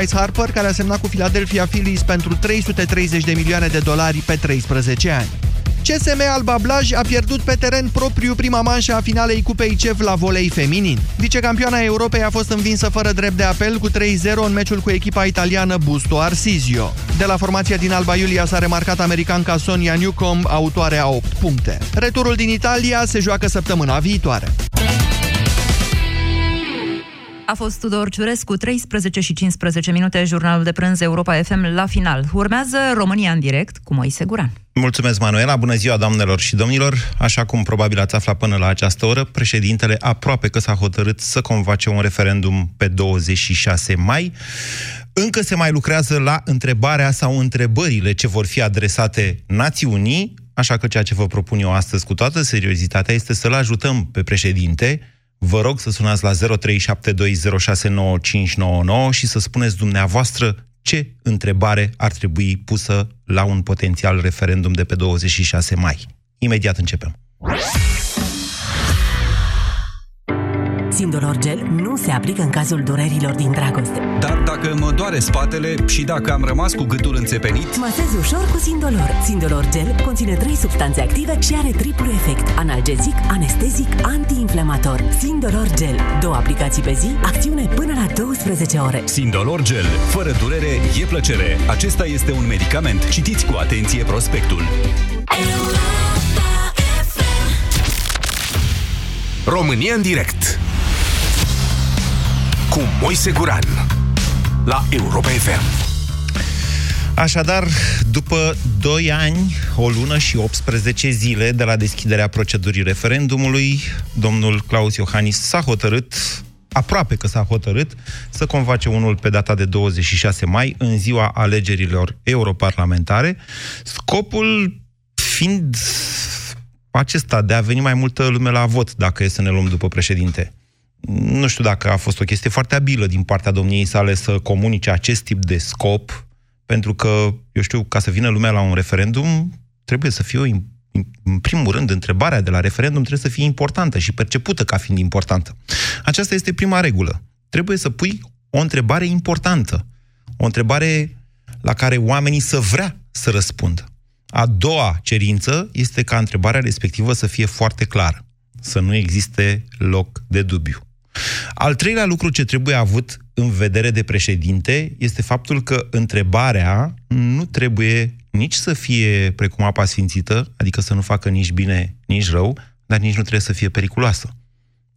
Bryce Harper, care a semnat cu Philadelphia Phillies pentru 330 de milioane de dolari pe 13 ani. CSM Alba Blaj a pierdut pe teren propriu prima manșă a finalei Cupei CEF la volei feminin. Vicecampioana Europei a fost învinsă fără drept de apel cu 3-0 în meciul cu echipa italiană Busto Arsizio. De la formația din Alba Iulia s-a remarcat americanca Sonia Newcomb, autoare a 8 puncte. Returul din Italia se joacă săptămâna viitoare. A fost Tudor Ciurescu, 13 și 15 minute, jurnalul de prânz Europa FM la final. Urmează România în direct cu Moise Guran. Mulțumesc, Manuela. Bună ziua, doamnelor și domnilor. Așa cum probabil ați aflat până la această oră, președintele aproape că s-a hotărât să convoace un referendum pe 26 mai. Încă se mai lucrează la întrebarea sau întrebările ce vor fi adresate națiunii, așa că ceea ce vă propun eu astăzi cu toată seriozitatea este să-l ajutăm pe președinte Vă rog să sunați la 0372069599 și să spuneți dumneavoastră ce întrebare ar trebui pusă la un potențial referendum de pe 26 mai. Imediat începem. Sindolor Gel nu se aplică în cazul durerilor din dragoste. Dar dacă mă doare spatele și dacă am rămas cu gâtul înțepenit... Masezi ușor cu Sindolor. Sindolor Gel conține trei substanțe active și are triplu efect. Analgezic, anestezic, antiinflamator. Sindolor Gel. Două aplicații pe zi, acțiune până la 12 ore. Sindolor Gel. Fără durere, e plăcere. Acesta este un medicament. Citiți cu atenție prospectul. România în direct cu Moise Guran la Europa FM. Așadar, după 2 ani, o lună și 18 zile de la deschiderea procedurii referendumului, domnul Claus Iohannis s-a hotărât, aproape că s-a hotărât, să convoace unul pe data de 26 mai, în ziua alegerilor europarlamentare, scopul fiind acesta de a veni mai multă lume la vot, dacă e să ne luăm după președinte nu știu dacă a fost o chestie foarte abilă din partea domniei sale să comunice acest tip de scop, pentru că, eu știu, ca să vină lumea la un referendum, trebuie să fie o, în primul rând, întrebarea de la referendum trebuie să fie importantă și percepută ca fiind importantă. Aceasta este prima regulă. Trebuie să pui o întrebare importantă. O întrebare la care oamenii să vrea să răspundă. A doua cerință este ca întrebarea respectivă să fie foarte clară, să nu existe loc de dubiu. Al treilea lucru ce trebuie avut în vedere de președinte este faptul că întrebarea nu trebuie nici să fie precum apa sfințită, adică să nu facă nici bine, nici rău, dar nici nu trebuie să fie periculoasă.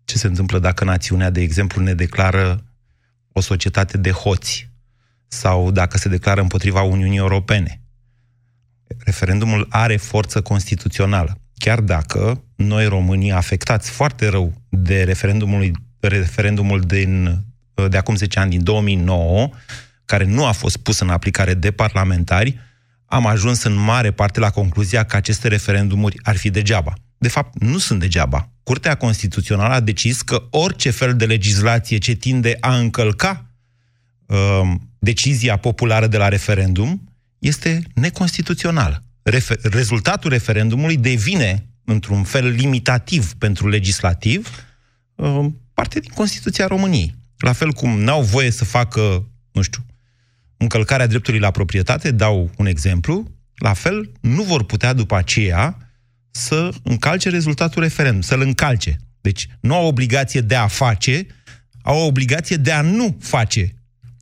Ce se întâmplă dacă națiunea, de exemplu, ne declară o societate de hoți sau dacă se declară împotriva Uniunii Europene? Referendumul are forță constituțională. Chiar dacă noi, românii, afectați foarte rău de referendumul referendumul din, de acum 10 ani, din 2009, care nu a fost pus în aplicare de parlamentari, am ajuns în mare parte la concluzia că aceste referendumuri ar fi degeaba. De fapt, nu sunt degeaba. Curtea Constituțională a decis că orice fel de legislație ce tinde a încălca uh, decizia populară de la referendum este neconstituțională. Refer- rezultatul referendumului devine, într-un fel limitativ pentru legislativ, uh, parte din Constituția României. La fel cum n-au voie să facă, nu știu, încălcarea dreptului la proprietate, dau un exemplu, la fel nu vor putea după aceea să încalce rezultatul referendum, să-l încalce. Deci nu au obligație de a face, au obligație de a nu face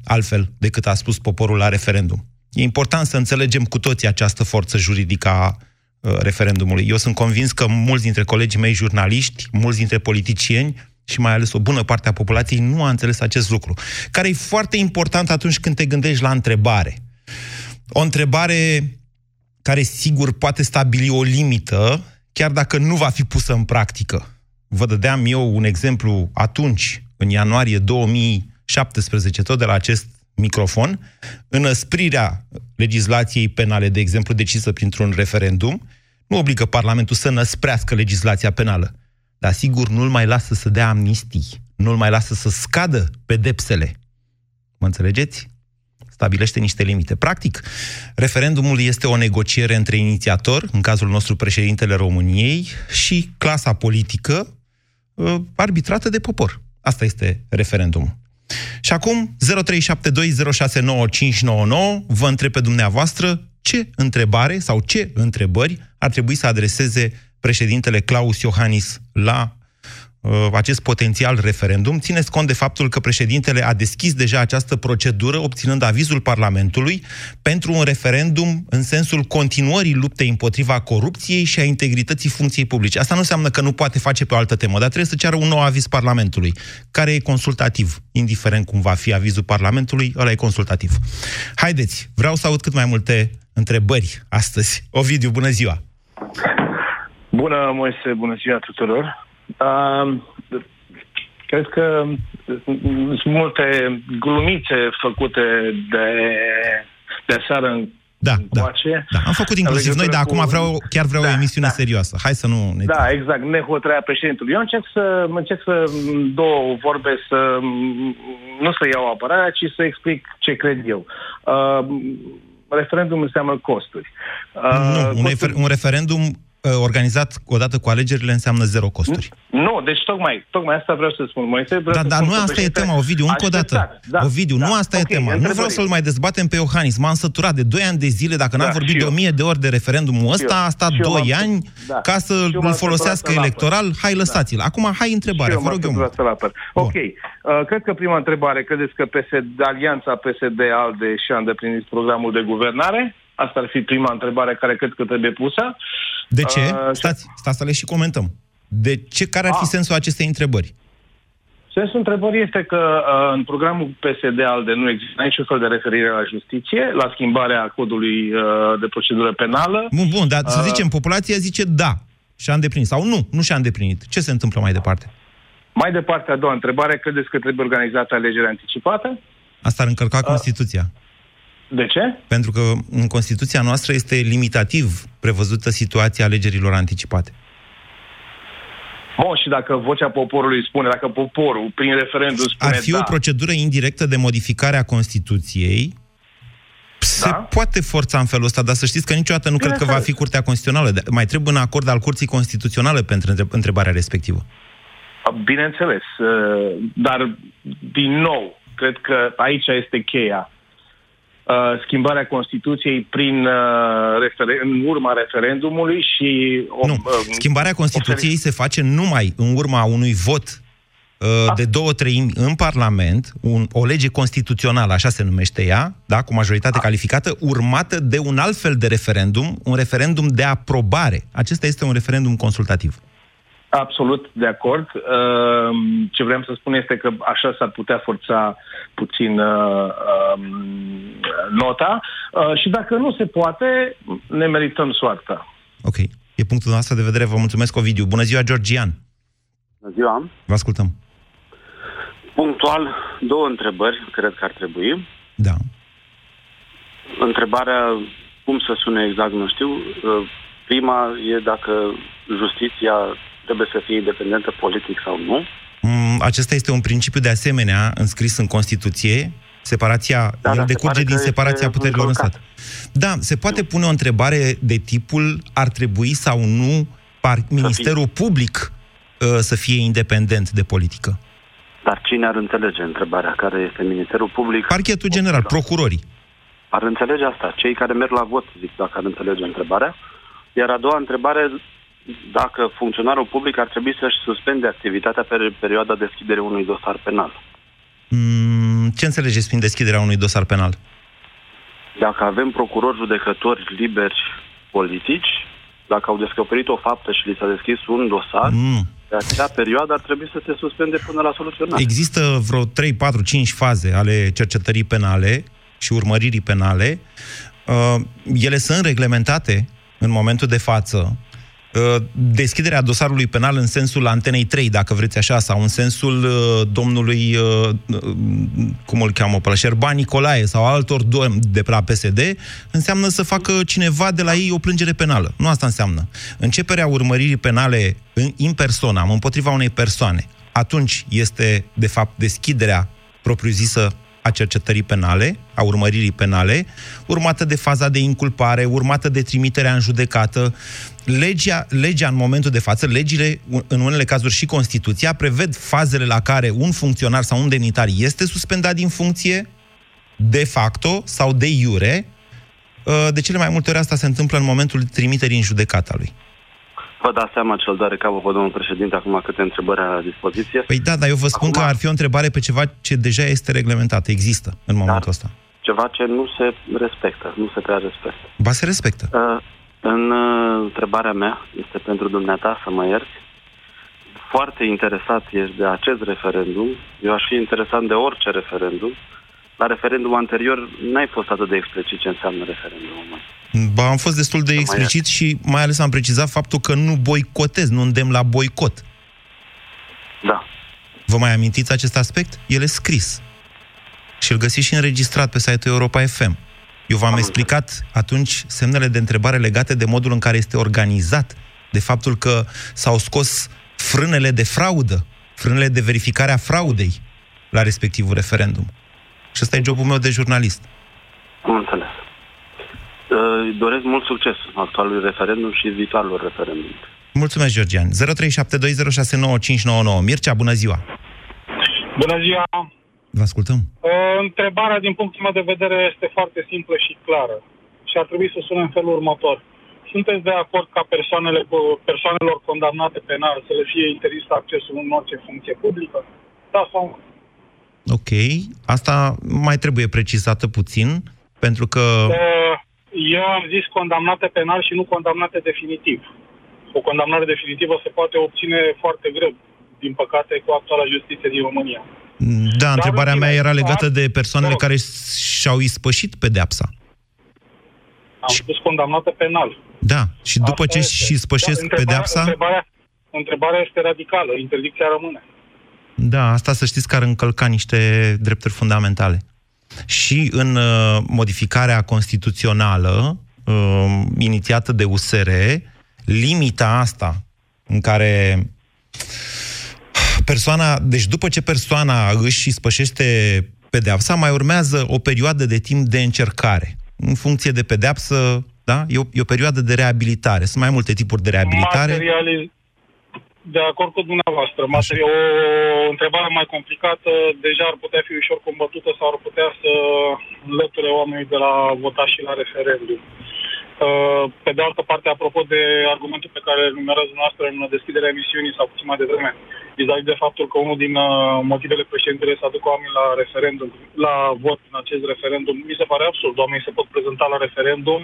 altfel decât a spus poporul la referendum. E important să înțelegem cu toții această forță juridică a uh, referendumului. Eu sunt convins că mulți dintre colegii mei jurnaliști, mulți dintre politicieni, și mai ales o bună parte a populației nu a înțeles acest lucru, care e foarte important atunci când te gândești la întrebare. O întrebare care sigur poate stabili o limită, chiar dacă nu va fi pusă în practică. Vă dădeam eu un exemplu atunci, în ianuarie 2017, tot de la acest microfon, înăsprirea legislației penale, de exemplu, decisă printr-un referendum, nu obligă Parlamentul să năsprească legislația penală dar sigur nu-l mai lasă să dea amnistii, nu-l mai lasă să scadă pedepsele. Mă înțelegeți? Stabilește niște limite. Practic, referendumul este o negociere între inițiator, în cazul nostru președintele României, și clasa politică uh, arbitrată de popor. Asta este referendumul. Și acum, 0372069599, vă întreb pe dumneavoastră ce întrebare sau ce întrebări ar trebui să adreseze președintele Claus Iohannis la uh, acest potențial referendum. Țineți cont de faptul că președintele a deschis deja această procedură, obținând avizul Parlamentului pentru un referendum în sensul continuării luptei împotriva corupției și a integrității funcției publice. Asta nu înseamnă că nu poate face pe o altă temă, dar trebuie să ceară un nou aviz Parlamentului, care e consultativ, indiferent cum va fi avizul Parlamentului, ăla e consultativ. Haideți, vreau să aud cât mai multe întrebări astăzi. Ovidiu, bună ziua! Bună, Moise, bună ziua tuturor. Uh, cred că sunt multe glumițe făcute de, de seară în Da, da, încoace. da. Am făcut inclusiv În noi, dar legătură acum cu- vreau, chiar vreau o Da, emisiune da. serioasă. Hai să nu ne... Da, exact, nehotrea președintelui. Eu încerc să, încerc să în două vorbe să nu să iau apărarea, ci să explic ce cred eu. Uh, referendum înseamnă costuri. Uh, Nu, un, costuri- refer- un referendum uh, organizat odată cu alegerile înseamnă zero costuri. Nu, deci tocmai, tocmai asta vreau să spun, Moise. Vreau Dar să dar spun nu că asta e președintele- tema, Ovidiu, încă o dată. Așteptați, da, Ovidiu, da, nu asta ok, e tema. Nu vreau întrebări. să-l mai dezbatem pe Iohannis. M-am săturat de 2 ani de zile, dacă n-am Da, vorbit și de eu. 1000 de ori de referendumul ăsta, eu. a stat Și eu 2 m-am- ani da. ca Și eu să-l m-am folosească săturat să-l electoral. Hai, lăsați-l. Acum, hai întrebarea, Și eu vă m-am rog eu. săturat să-l apăr. Bun. Ok. Uh, cred că prima întrebare, credeți că PSD, alianța PSD-ALDE și-a îndeplinit programul de guvernare? Asta ar fi prima întrebare care cred că trebuie pusă. De ce? Uh, Stați, stați să le și comentăm. De ce? Care ar fi Ah. sensul acestei întrebări? Sensul întrebării este că uh, în programul PSD-ALDE nu există niciun fel de referire la justiție, la schimbarea codului uh, de procedură penală. Bun, bun, dar să Uh. zicem, populația zice da, și-a îndeplinit. Sau nu, nu și-a îndeplinit. Ce se întâmplă mai departe? Mai departe, a doua întrebare, credeți că trebuie organizată alegere anticipată? Asta ar încălca Uh. Constituția. De ce? Pentru că în Constituția noastră este limitativ prevăzută situația alegerilor anticipate. Bun, și dacă vocea poporului spune, dacă poporul, prin referendum, spune Ar fi da, o procedură indirectă de modificare a Constituției. Se Da. poate forța în felul ăsta, dar să știți că niciodată nu cred că va fi Bineînțeles. Curtea Constituțională. De- Mai trebuie un acord al Curții Constituționale pentru între- întrebarea respectivă. Bineînțeles, uh, dar din nou, cred că aici este cheia. Uh, Schimbarea Constituției prin uh, referen- în urma referendumului și o, Nu. uh, Schimbarea Constituției se face numai în urma unui vot uh, de două treimi în Parlament, un, o lege constituțională, așa se numește ea, da, cu majoritate calificată, urmată de un alt fel de referendum, un referendum de aprobare. Acesta este un referendum consultativ. Absolut de acord. Uh, Ce vrem să spun este că așa s-ar putea forța puțin uh, um, nota Uh, și dacă nu se poate, ne merităm soarta. Ok. E punctul nostru de vedere. Vă mulțumesc, Ovidiu. Bună ziua, Georgian. Bună ziua. Vă ascultăm. Punctual, două întrebări cred că ar trebui. Da. Întrebarea, cum să sune exact, nu știu. Uh, Prima e dacă justiția trebuie să fie independentă politic sau nu. Mm, Acesta este un principiu de asemenea înscris în Constituție. Separația, Da, el dar se decurge pare din că separația este puterilor în încălcat. stat. Da, se poate pune o întrebare de tipul ar trebui sau nu par, Ministerul Public uh, să fie independent de politică. Dar cine ar înțelege întrebarea? Care este Ministerul Public? Parchetul General, procurorii. Ar înțelege asta. Cei care merg la vot, zic, dacă ar înțelege întrebarea. Iar a doua întrebare, dacă funcționarul public ar trebui să-și suspende activitatea pe perioada deschiderii unui dosar penal. Mm, Ce înțelegeți prin deschiderea unui dosar penal? Dacă avem procurori judecători liberi politici, dacă au descoperit o faptă și li s-a deschis un dosar, Mm. pe acea perioadă ar trebui să se suspende până la soluționare. Există vreo 3, 4, 5 faze ale cercetării penale și urmăririi penale. Uh, ele sunt reglementate în momentul de față. Uh, deschiderea dosarului penal în sensul antenei 3, dacă vreți așa, sau în sensul uh, domnului, uh, uh, cum îl cheamă pe ăla, Șerban Nicolae sau altor domni de la PSD, înseamnă să facă cineva de la ei o plângere penală. Nu asta înseamnă. Începerea urmăririi penale în, in persona, împotriva unei persoane, atunci este, de fapt, deschiderea propriu-zisă a cercetării penale, a urmăririi penale, urmată de faza de inculpare, urmată de trimiterea în judecată. Legea, legea în momentul de față, legile, în unele cazuri și Constituția, preved fazele la care un funcționar sau un demnitar este suspendat din funcție, de facto sau de iure. Uh, de cele mai multe ori asta se întâmplă în momentul trimiterii în judecata lui. Vă dați seama cel doare capul pe domnul președinte acum câte întrebări are la dispoziție? Păi da, dar eu vă spun acum... că ar fi o întrebare pe ceva ce deja este reglementat, există în momentul dar ăsta. Ceva ce nu se respectă, nu se prea respectă. Ba se respectă. Uh, în uh, întrebarea mea, este pentru dumneata să mă ierți, foarte interesat ești de acest referendum, eu aș fi interesat de orice referendum, la referendum anterior n-ai fost atât de explicit ce înseamnă referendumul. Ba, am fost destul de explicit și mai ales am precizat faptul că nu boicotez, nu îndemn la boicot. Da. Vă mai amintiți acest aspect? El e scris. Și îl găsiți și înregistrat pe site-ul Europa FM. Eu v-am am explicat înțeles. atunci semnele de întrebare legate de modul în care este organizat, de faptul că s-au scos frânele de fraudă, frânele de verificare a fraudei la respectivul referendum. Și ăsta e jobul meu de jurnalist. Am înțeles. Îi doresc mult succes actualului referendum și viitorul referendum. Mulțumesc, Georgian. 0372069599. Mircea, bună ziua! Bună ziua! Vă ascultăm. Întrebarea, din punctul meu de vedere, este foarte simplă și clară. Și ar trebui să sună în felul următor. Sunteți de acord ca persoanele, persoanelor condamnate penal să le fie interzis accesul în orice funcție publică? Da sau nu? Ok. Asta mai trebuie precizată puțin, pentru că... Eu am zis condamnate penal și nu condamnate definitiv. O condamnare definitivă se poate obține foarte greu, din păcate, cu actuala justiție din România. Da, Dar întrebarea mea era legată de persoanele care și-au ispășit pedeapsa. Am spus condamnată penal. Da, și după Asta ce este. și spășesc da, întrebarea, pedeapsa... Întrebarea, întrebarea este radicală, interdicția rămâne. Da, asta să știți că ar încălca niște drepturi fundamentale. Și în uh, modificarea constituțională uh, inițiată de USR, limita asta în care persoana, deci după ce persoana își spășește pedeapsa, mai urmează o perioadă de timp de încercare. În funcție de pedeapsă, da? E o, e o perioadă de reabilitare. Sunt mai multe tipuri de reabilitare. Materializ- de acord cu dumneavoastră. Materi- o întrebare mai complicată deja ar putea fi ușor combătută sau ar putea să înlăture oamenii de la vota și la referendum. Uh, pe de altă parte, apropo de argumentul pe care îl numerează noastră în deschiderea emisiunii sau puțin mai devreme, vis de faptul că unul din uh, motivele președintele să aducă oamenii la referendum, la vot în acest referendum, mi se pare absurd. Oamenii se pot prezenta la referendum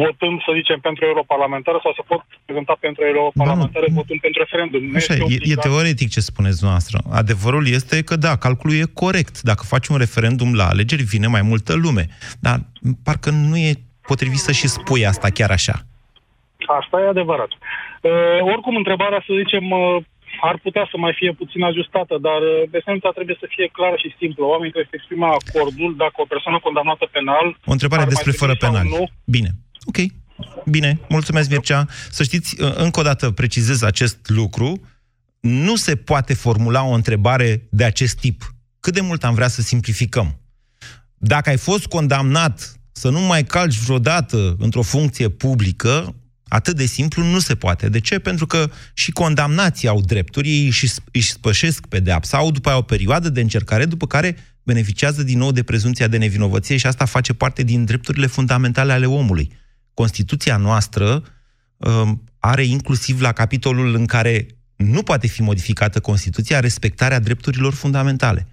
votând, să zicem, pentru europarlamentare sau să pot prezenta pentru europarlamentare da, votând pentru referendum. Nu Așa, e, e teoretic ce spuneți noastră. Adevărul este că, da, calculul e corect. Dacă faci un referendum la alegeri, vine mai multă lume. Dar parcă nu e potrivit să și spui asta chiar așa. Asta e adevărat. Uh, oricum, întrebarea, să zicem, uh, ar putea să mai fie puțin ajustată, dar esența trebuie să fie clară și simplă. Oamenii trebuie să exprime acordul dacă o persoană condamnată penal... O întrebare despre fără penal. Nu. Bine. Ok. Bine. Mulțumesc, Mircea. Să știți, încă o dată precizez acest lucru. Nu se poate formula o întrebare de acest tip. Cât de mult am vrea să simplificăm? Dacă ai fost condamnat să nu mai calci vreodată într-o funcție publică, atât de simplu nu se poate. De ce? Pentru că și condamnații au drepturi, ei își, își spășesc pedeapsa, au după aia o perioadă de încercare, după care beneficiază din nou de prezumția de nevinovăție și asta face parte din drepturile fundamentale ale omului. Constituția noastră um, are inclusiv la capitolul în care nu poate fi modificată Constituția respectarea drepturilor fundamentale.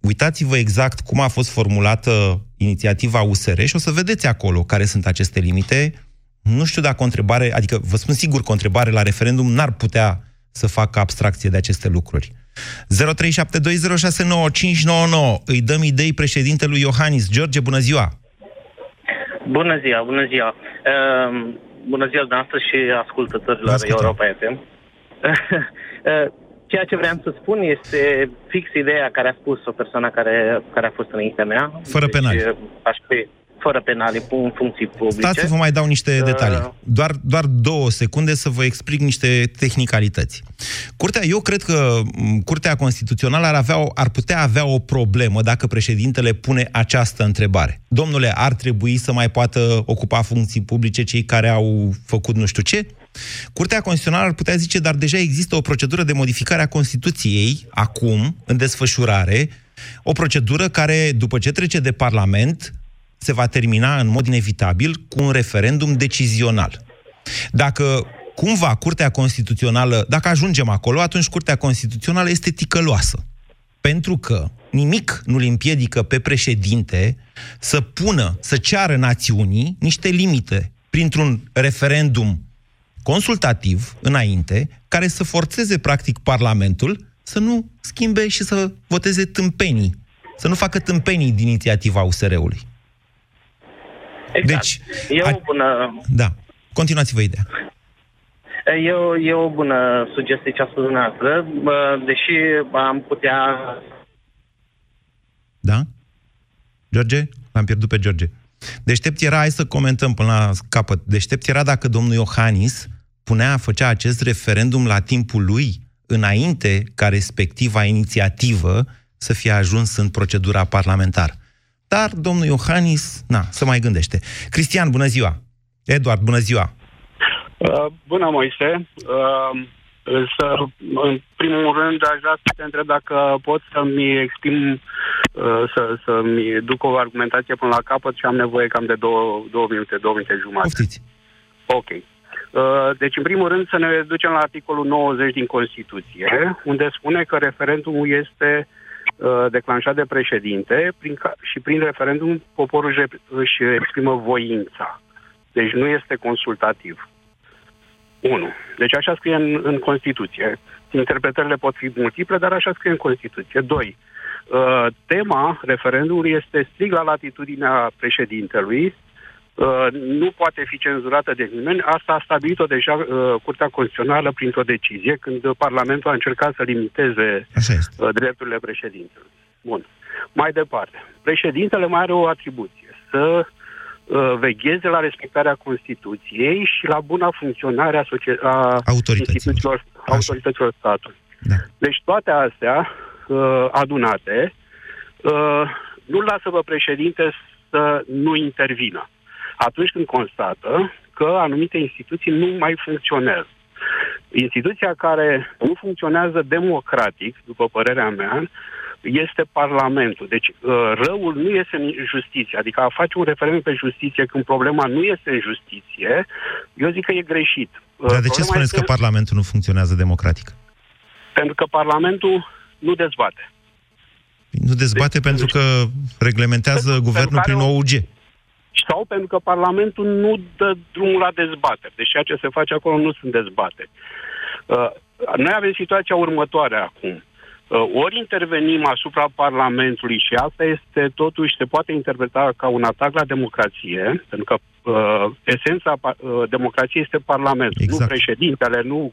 Uitați-vă exact cum a fost formulată inițiativa USR și o să vedeți acolo care sunt aceste limite. Nu știu dacă o întrebare, adică vă spun sigur că o întrebare la referendum n-ar putea să facă abstracție de aceste lucruri. 0372069599. Îi dăm idei președintelui Iohannis. George, bună ziua! Bună ziua, bună ziua! Uh, bună ziua dumneavoastră și ascultătorilor Europa FM. uh, ceea ce vreau să spun este fix ideea care a spus o persoană care, care a fost înaintea mea. Fără deci, penal. Aș fi, fără penale în funcții publice. Stați să vă mai dau niște Uh, detalii. Doar, doar două secunde să vă explic niște tehnicalități. Curtea, eu cred că m, Curtea Constituțională ar, avea o, ar putea avea o problemă dacă președintele pune această întrebare. Domnule, ar trebui să mai poată ocupa funcții publice cei care au făcut nu știu ce? Curtea Constituțională ar putea zice, dar deja există o procedură de modificare a Constituției, acum, în desfășurare, o procedură care, după ce trece de Parlament, se va termina în mod inevitabil cu un referendum decizional. Dacă cumva Curtea Constituțională, dacă ajungem acolo, atunci Curtea Constituțională este ticăloasă. Pentru că nimic nu-l împiedică pe președinte să pună, să ceară națiunii niște limite printr-un referendum consultativ înainte, care să forțeze practic Parlamentul să nu schimbe și să voteze tâmpenii, să nu facă tâmpenii din inițiativa USR-ului. Exact. Deci, e a- o bună... Da. Continuați-vă ideea. E o, e o bună sugestie ce a spus dumneavoastră, bă, deși am putea... Da? George? L-am pierdut pe George. Deștept era, hai să comentăm până la capăt, deștept era dacă domnul Iohannis punea, făcea acest referendum la timpul lui, înainte ca respectiva inițiativă să fie ajuns în procedura parlamentară. Dar domnul Iohannis, na, să mai gândește. Cristian, bună ziua! Eduard, bună ziua! Uh, bună, Moise. Uh, să, în primul rând, aș vrea să te întreb dacă pot să-mi exprim, uh, să, să-mi duc o argumentație până la capăt și am nevoie cam de două, două minute, două minute jumătate. Poftiți! Ok. Uh, Deci, în primul rând, să ne ducem la articolul 90 din Constituție, unde spune că referendumul este uh, declanșat de președinte prin ca- și prin referendum poporul își- își exprimă voința. Deci nu este consultativ. 1. Deci așa scrie în, în Constituție. Interpretările pot fi multiple, dar așa scrie în Constituție. 2. Uh, tema referendumului este strict la latitudinea președintelui, Uh, nu poate fi cenzurată de nimeni. Asta a stabilit-o deja uh, Curtea Constituțională printr-o decizie când uh, Parlamentul a încercat să limiteze Așa este. uh, drepturile președintelui. Bun. Mai departe. Președintele mai are o atribuție, să uh, vegheze la respectarea Constituției și la buna funcționare a, socie- a instituțiilor, autorităților statului. Da. Deci toate astea uh, adunate uh, nu lasă pe președinte să nu intervină. Atunci când constată că anumite instituții nu mai funcționează. Instituția care nu funcționează democratic, după părerea mea, este Parlamentul. Deci uh, răul nu este în justiție. Adică a face un referendum pe justiție când problema nu este în justiție, eu zic că e greșit. Uh, Dar de ce problema spuneți că este Parlamentul nu funcționează democratic? Pentru că Parlamentul nu dezbate. Nu dezbate pentru că reglementează guvernul care prin o- OUG. Sau pentru că Parlamentul nu dă drumul la dezbateri. Deci ceea ce se face acolo nu sunt dezbateri. Uh, noi avem situația următoare acum. Uh, ori intervenim asupra Parlamentului și asta este totuși, se poate interpreta ca un atac la democrație, pentru că uh, esența pa- uh, democrației este Parlamentul, Exact. nu președintele, nu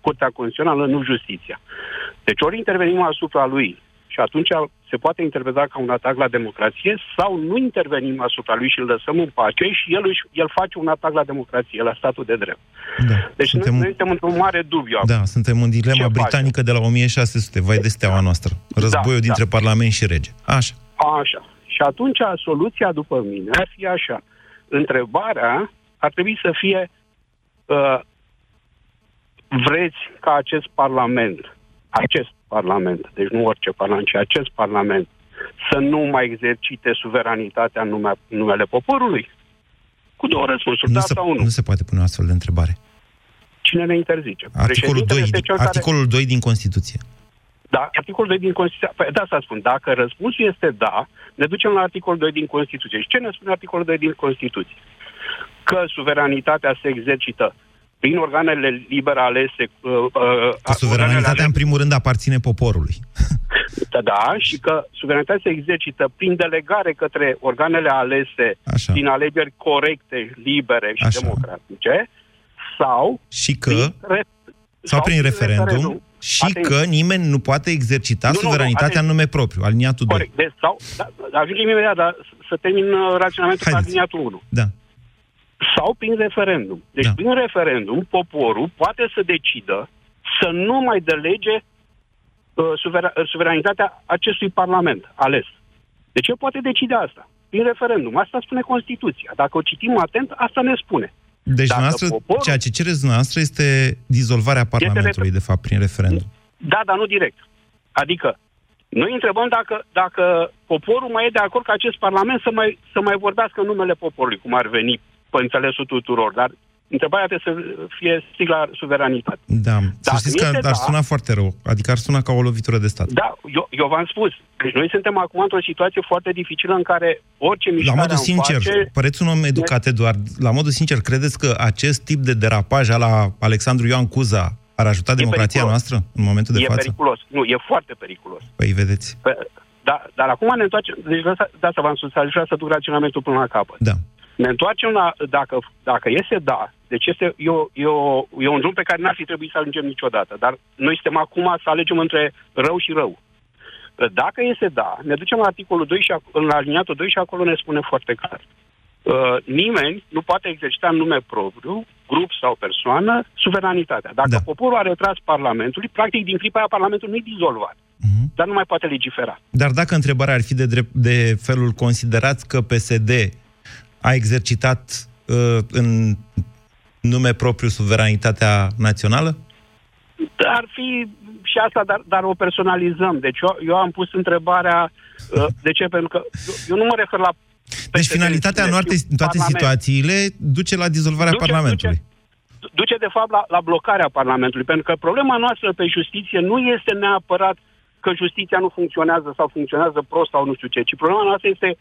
Curtea Constituțională, nu justiția. Deci ori intervenim asupra lui și atunci se poate interpreta ca un atac la democrație sau nu intervenim asupra lui și îl lăsăm în pace și el, își, el face un atac la democrație, la statul de drept. Da. Deci suntem, noi, noi suntem într-un mare dubiu acum. da, suntem în dilema Ce britanică de la 1600, vai de steaua noastră. Războiul Da, dintre da. Parlament și rege. Așa. Așa. Și atunci soluția, după mine, ar fi așa. Întrebarea ar trebui să fie uh, vreți ca acest Parlament, acest Parlament, deci nu orice Parlament, ci acest Parlament, să nu mai exercite suveranitatea în nume, numele poporului? Cu două răspunsuri, Nu da se, sau nu. nu se poate pune o astfel de întrebare. Cine ne interzice? Articolul 2, Președintele este cel care- articolul 2 din Constituție. Da, articolul 2 din Constituție. Păi, da, să spun. Dacă răspunsul este da, ne ducem la articolul 2 din Constituție. Și ce ne spune articolul 2 din Constituție? Că suveranitatea se exercită prin organele liber alese. Uh, uh, Că suveranitatea, în primul rând, aparține poporului. Da, da, și că suveranitatea se exercită prin delegare către organele alese Așa. din alegeri corecte, libere și Așa. democratice, sau Și că... prin re- Sau prin referendum. Și Atenție. că nimeni nu poate exercita Nu, nu, nu, suveranitatea atenție. în nume propriu, aliniatul 2. Corect. Deci, sau, da, ajungem imediat, dar să termin uh, raționamentul pe Haideți. aliniatul 1. Da. Sau prin referendum. Deci Da. prin referendum, poporul poate să decidă să nu mai delege uh, suvera- uh, suveranitatea acestui parlament ales. Deci el poate decide asta. Prin referendum. Asta spune Constituția. Dacă o citim atent, asta ne spune. Deci, Dacă noastră, poporul- ceea ce cereți dumneavoastră este dizolvarea Parlamentului, de fapt, prin referendum. Da, dar nu direct. Adică, noi întrebăm dacă, dacă poporul mai e de acord ca acest parlament să mai, să mai vorbească în numele poporului, cum ar veni pe înțelesul tuturor. Dar întrebarea trebuie să fie strict la suveranitate. Da. Să Dacă știți că este ar da- suna foarte rău. Adică ar suna ca o lovitură de stat. Da, eu, eu v-am spus. Deci noi suntem acum într-o situație foarte dificilă în care orice La mișcare modul am sincer, face... păreți un om educat, Eduard, la modul sincer, credeți că acest tip de derapaj al la Alexandru Ioan Cuza ar ajuta democrația periculos. noastră în momentul de e față? periculos. Nu, e foarte periculos. Păi vedeți. Pe, da, dar acum ne întoarcem... Deci de asta, de asta v-am spus, aș vrea să duc raționamentul până la capăt. Da. Ne întoarcem la... Dacă, dacă este da, deci este, e, o, e, o, e un drum pe care n-ar fi trebuit să ajungem niciodată. Dar noi suntem acum să alegem între rău și rău. Dacă este da, ne ducem la articolul 2 și ac- la aliniatul 2 și acolo ne spune foarte clar. Uh, nimeni nu poate exercita în nume propriu, grup sau persoană, suveranitatea. Dacă Da. da. poporul a retras Parlamentului, practic din clipa aia Parlamentul nu e dizolvat. Mhm. Dar nu mai poate legifera. Dar dacă întrebarea ar fi de, drept, de felul considerați că PSD a exercitat uh, în nume propriu suveranitatea națională? Ar fi și asta, dar, dar o personalizăm. Deci eu, eu am pus întrebarea uh, de ce, pentru că eu, eu nu mă refer la... Deci finalitatea în toate, în toate situațiile duce la dizolvarea Duce- Parlamentului. duce de fapt la, la blocarea Parlamentului, pentru că problema noastră pe justiție nu este neapărat că justiția nu funcționează sau funcționează prost sau nu știu ce, ci problema noastră este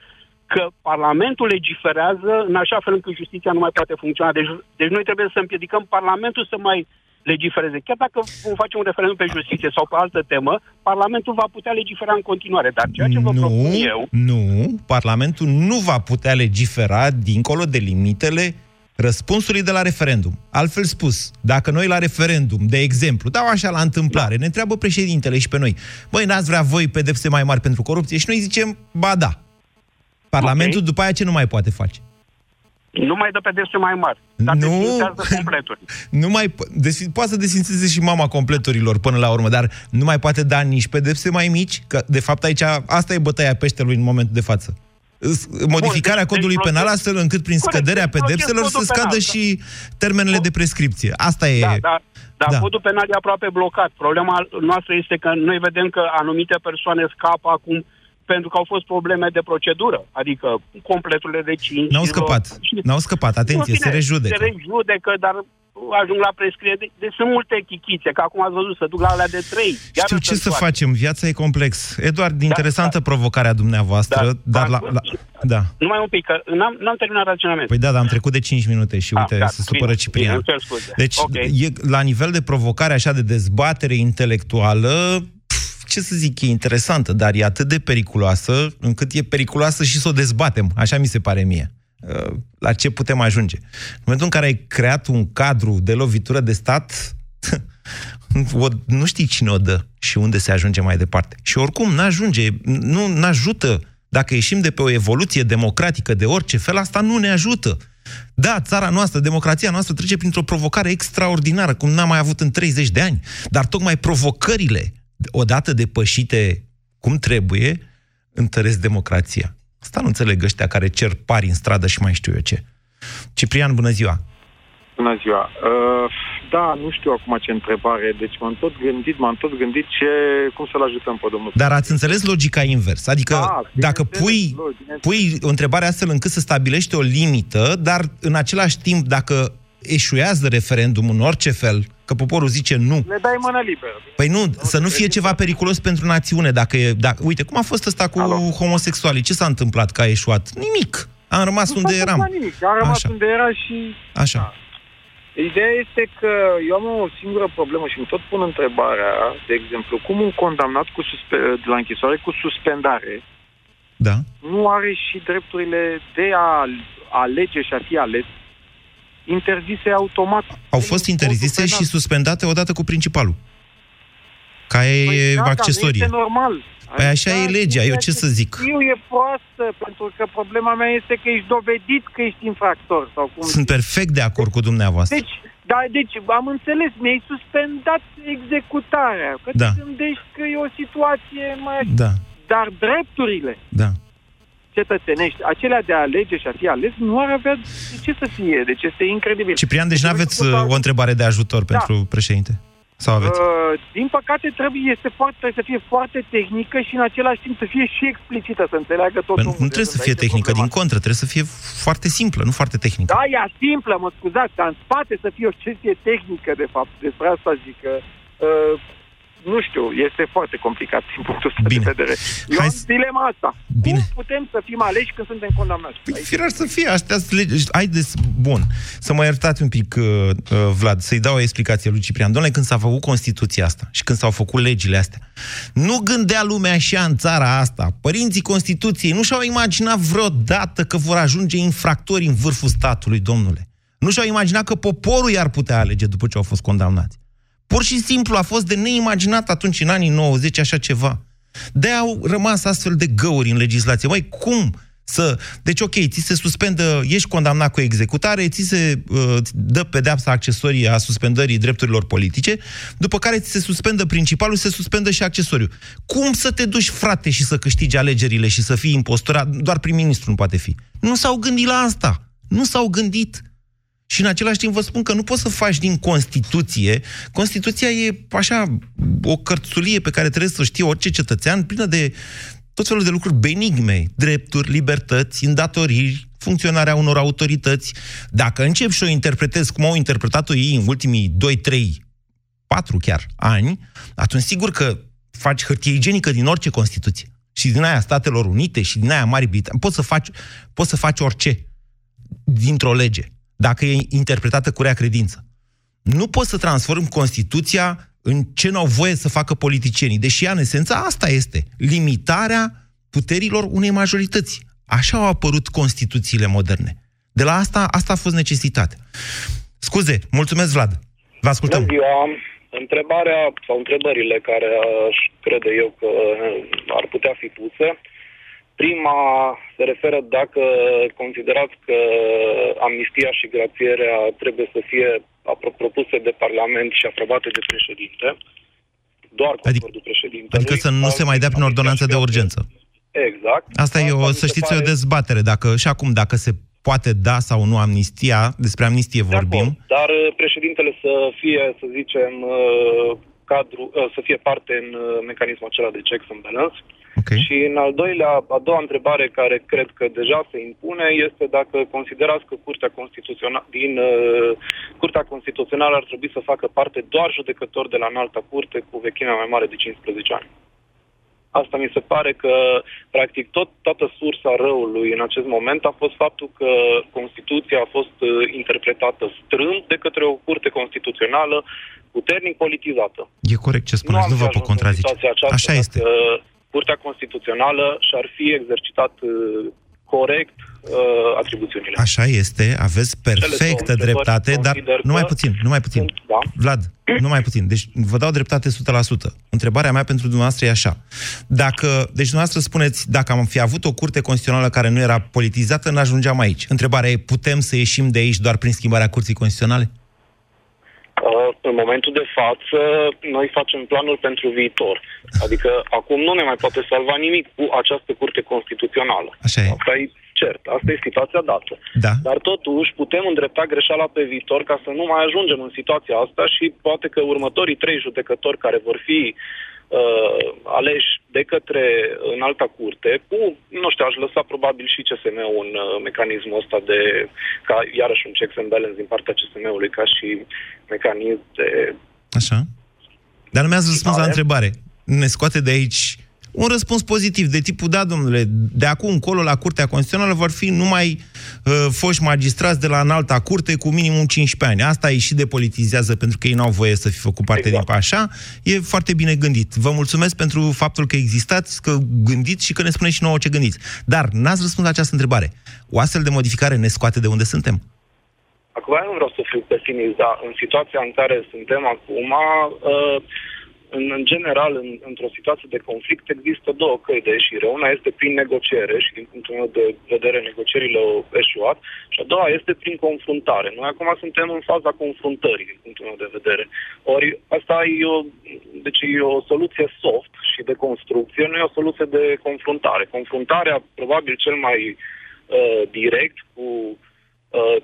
că Parlamentul legiferează în așa fel încât justiția nu mai poate funcționa. Deci, deci noi trebuie să împiedicăm Parlamentul să mai legifereze. Chiar dacă vom face un referendum pe justiție sau pe altă temă, Parlamentul va putea legifera în continuare. Dar ceea ce vă propun Nu, eu... nu, Parlamentul nu va putea legifera dincolo de limitele răspunsului de la referendum. Altfel spus, dacă noi la referendum, de exemplu, dau așa la întâmplare, ne întreabă președintele și pe noi, băi, n-ați vrea voi pedepse mai mari pentru corupție? Și noi zicem, ba da. Parlamentul după aia ce nu mai poate face? Nu mai dă pedepse mai mari, dar Nu. desfințează completuri. Nu mai po- desfi- poate să desfințeze și mama completurilor până la urmă, dar nu mai poate da nici pedepse mai mici, că de fapt aici asta e bătaia peștelui în momentul de față. S- Modificarea deci- codului deci penal blochez- astfel încât prin Corect, scăderea deci blochez pedepselor să codul scadă penal, și termenele de prescripție. Asta e... Da, da. Dar Da. da. codul penal e aproape blocat. Problema noastră este că noi vedem că anumite persoane scapă acum pentru că au fost probleme de procedură, adică completurile de 5. N-au scăpat. N-au scăpat. Atenție, În fine, se rejudecă. Se rejudecă, dar ajung la prescriere. Deci, deci sunt multe chichițe, că acum ați văzut, să duc la alea de 3. Știu ce să facem, viața e complex. Eduard, interesantă provocarea dumneavoastră, Da, dar la, la... Da. Numai un pic, că n-am, n-am terminat raționamentul. Păi da, dar am trecut de 5 minute și uite, Ah, gata, se supără bine, Ciprian. bine, îmi cer scuze. Deci, Ok. e, la nivel de provocare așa de dezbatere intelectuală, pf, ce să zic, e interesantă, dar e atât de periculoasă, încât e periculoasă și să o dezbatem. Așa mi se pare mie. Uh, La ce putem ajunge? În momentul în care ai creat un cadru de lovitură de stat, o, nu știi cine o dă și unde se ajunge mai departe. Și oricum, n-ajunge, nu ajută. Dacă ieșim de pe o evoluție democratică de orice fel, asta nu ne ajută. Da, țara noastră, democrația noastră trece printr-o provocare extraordinară, cum n-am mai avut în 30 de ani. Dar tocmai provocările, odată depășite cum trebuie, întăresc democrația. Asta nu înțeleg ăștia care cer pari în stradă și mai știu eu ce. Ciprian, bună ziua! Bună ziua. Uh, da, nu știu acum ce întrebare, deci m-am tot gândit, m-am tot gândit ce, cum să-l ajutăm pe domnul. Dar ați înțeles logica invers. Adică Da, dacă pui, pui o întrebare astfel încât să stabilești o limită, dar în același timp, dacă eșuează referendumul în orice fel, că poporul zice nu, Le dai mână liberă. Păi nu, să nu fie ceva periculos pentru națiune. Dacă e, dacă, uite, cum a fost ăsta cu Alo. homosexualii? Ce s-a întâmplat că a eșuat? Nimic. Am rămas Nu unde s-a eram. întâmplat nimic, am rămas Așa. unde era și... Așa. Ideea este că eu am o singură problemă și îmi tot pun întrebarea, de exemplu, cum un condamnat cu suspe- de la închisoare cu suspendare Da. nu are și drepturile de a alege și a fi ales interzise automat. Au fost interzise și suspendate odată cu principalul. Ca e Păi da, dar nu accesorie. este normal. Păi așa e legea, eu ce să zic? Eu e proastă, pentru că problema mea este că ești dovedit că ești infractor. Sau cum Sunt perfect de acord cu dumneavoastră. Deci, da, deci am înțeles, mi-ai suspendat executarea. Că Da. te gândești că e o situație mai... Da, Dar drepturile da. Cetățenești, acelea de a alege și a fi ales, nu ar avea de ce să fie. Deci este incredibil. Ciprian, deci nu aveți uh, o întrebare de ajutor Da. pentru președinte? Sau aveți? Uh, din păcate trebuie, este foarte, trebuie să fie foarte tehnică și în același timp să fie și explicită, să înțeleagă totul. Păi nu, nu trebuie să fie tehnică, din contră, trebuie să fie foarte simplă, nu foarte tehnică. Da, ea simplă, mă scuzați, dar în spate să fie o chestie tehnică, de fapt. Despre asta zic că... Uh, nu știu, este foarte complicat din punctul ăsta de vedere. Eu Hai am dilema asta. Bine. Cum putem să fim aleși când suntem condamnați? Păi, firar să fie, astea sunt legi. Haideți, bun, să mă iertați un pic, uh, uh, Vlad, să-i dau o explicație lui Ciprian. Domnule, când s-a făcut Constituția asta și când s-au făcut legile astea, nu gândea lumea așa în țara asta. Părinții Constituției nu și-au imaginat vreodată că vor ajunge infractori în vârful statului, domnule. Nu și-au imaginat că poporul i-ar putea alege după ce au fost condamnați. Pur și simplu a fost de neimaginat atunci, în anii 90, așa ceva. de au rămas astfel de găuri în legislație. Măi, cum să... Deci, ok, ți se suspendă, ești condamnat cu executare, ți se uh, dă pedeapsa accesorie a suspendării drepturilor politice, după care ți se suspendă principalul, se suspendă și accesoriu. Cum să te duci, frate, și să câștigi alegerile și să fii impostorat? Doar prim-ministru nu poate fi. Nu s-au gândit la asta. Nu s-au gândit. Și în același timp vă spun că nu poți să faci din Constituție. Constituția e așa o cărțulie pe care trebuie să o știe orice cetățean, plină de tot felul de lucruri benigme, drepturi, libertăți, îndatoriri, funcționarea unor autorități. Dacă încep și o interpretez cum au interpretat-o ei în ultimii 2, 3, 4 chiar ani, atunci sigur că faci hârtie igienică din orice Constituție. Și din aia Statelor Unite și din aia Marii Britanii. Poți să faci, poți să faci orice dintr-o lege dacă e interpretată cu rea credință. Nu poți să transformi Constituția în ce n-au voie să facă politicienii, deși în esența asta este limitarea puterilor unei majorități. Așa au apărut Constituțiile moderne. De la asta, asta a fost necesitate. Scuze, mulțumesc, Vlad. Vă ascultăm. Bună ziua! Întrebarea sau întrebările care aș crede eu că ar putea fi puse Prima se referă dacă considerați că amnistia și grațierea trebuie să fie propuse de Parlament și aprobate de președinte, doar cu adică, acordul președintelui. Adică să nu se mai dea prin ordonanță de urgență. Exact. Asta e, o, să știți, pare... o dezbatere. Dacă, și acum, dacă se poate da sau nu amnistia, despre amnistie vorbim. Acord, dar președintele să fie, să zicem, cadru, să fie parte în mecanismul acela de checks and balance. Okay. Și în al doilea, a doua întrebare care cred că deja se impune este dacă considerați că Curtea Constituțională din uh, Curtea Constituțională ar trebui să facă parte doar judecători de la înalta curte cu vechimea mai mare de 15 ani. Asta mi se pare că, practic, tot, toată sursa răului în acest moment a fost faptul că Constituția a fost uh, interpretată strâmb de către o curte constituțională puternic politizată. E corect ce spuneți, nu, nu vă pot contrazice. Așa este. Curtea Constituțională și-ar fi exercitat uh, corect uh, atribuțiunile. Așa este, aveți perfectă dreptate, dar numai puțin, numai puțin. Sunt, da. Vlad, numai puțin. Deci vă dau dreptate 100%. Întrebarea mea pentru dumneavoastră e așa. Dacă, deci dumneavoastră spuneți, dacă am fi avut o curte constituțională care nu era politizată, n-ajungeam aici. Întrebarea e, putem să ieșim de aici doar prin schimbarea curții constituționale? În momentul de față, noi facem planuri pentru viitor. Adică acum nu ne mai poate salva nimic cu această curte constituțională. Așa e. Asta e cert. Asta e situația dată. Da. Dar totuși putem îndrepta greșeala pe viitor ca să nu mai ajungem în situația asta și poate că următorii trei judecători care vor fi uh, aleși de către în alta curte, cu, nu știu, aș lăsa probabil și CSM-ul în uh, mecanismul ăsta de, ca iarăși un checks and balance din partea CSM-ului, ca și mecanism de... Așa. Dar nu mi-ați răspuns la întrebare. Ne scoate de aici un răspuns pozitiv, de tipul, da, domnule, de acum încolo la Curtea Constituțională vor fi numai uh, foști magistrați de la înalta curte cu minimum 15 ani. Asta e și depolitizează pentru că ei n-au voie să fi făcut parte exact. din așa. E foarte bine gândit. Vă mulțumesc pentru faptul că existați, că gândiți și că ne spuneți și nouă ce gândiți. Dar n-ați răspuns la această întrebare. O astfel de modificare ne scoate de unde suntem? Acum nu vreau să fiu pesimist, dar în situația în care suntem acum, uh, în, în general, în, într-o situație de conflict, există două căi de ieșire. Una este prin negociere și, din punctul meu de vedere, negocierile au eșuat, și a doua este prin confruntare. Noi acum suntem în faza confruntării, din punctul meu de vedere. Ori asta e o, deci e o soluție soft și de construcție, nu e o soluție de confruntare. Confruntarea, probabil cel mai uh, direct cu Uh,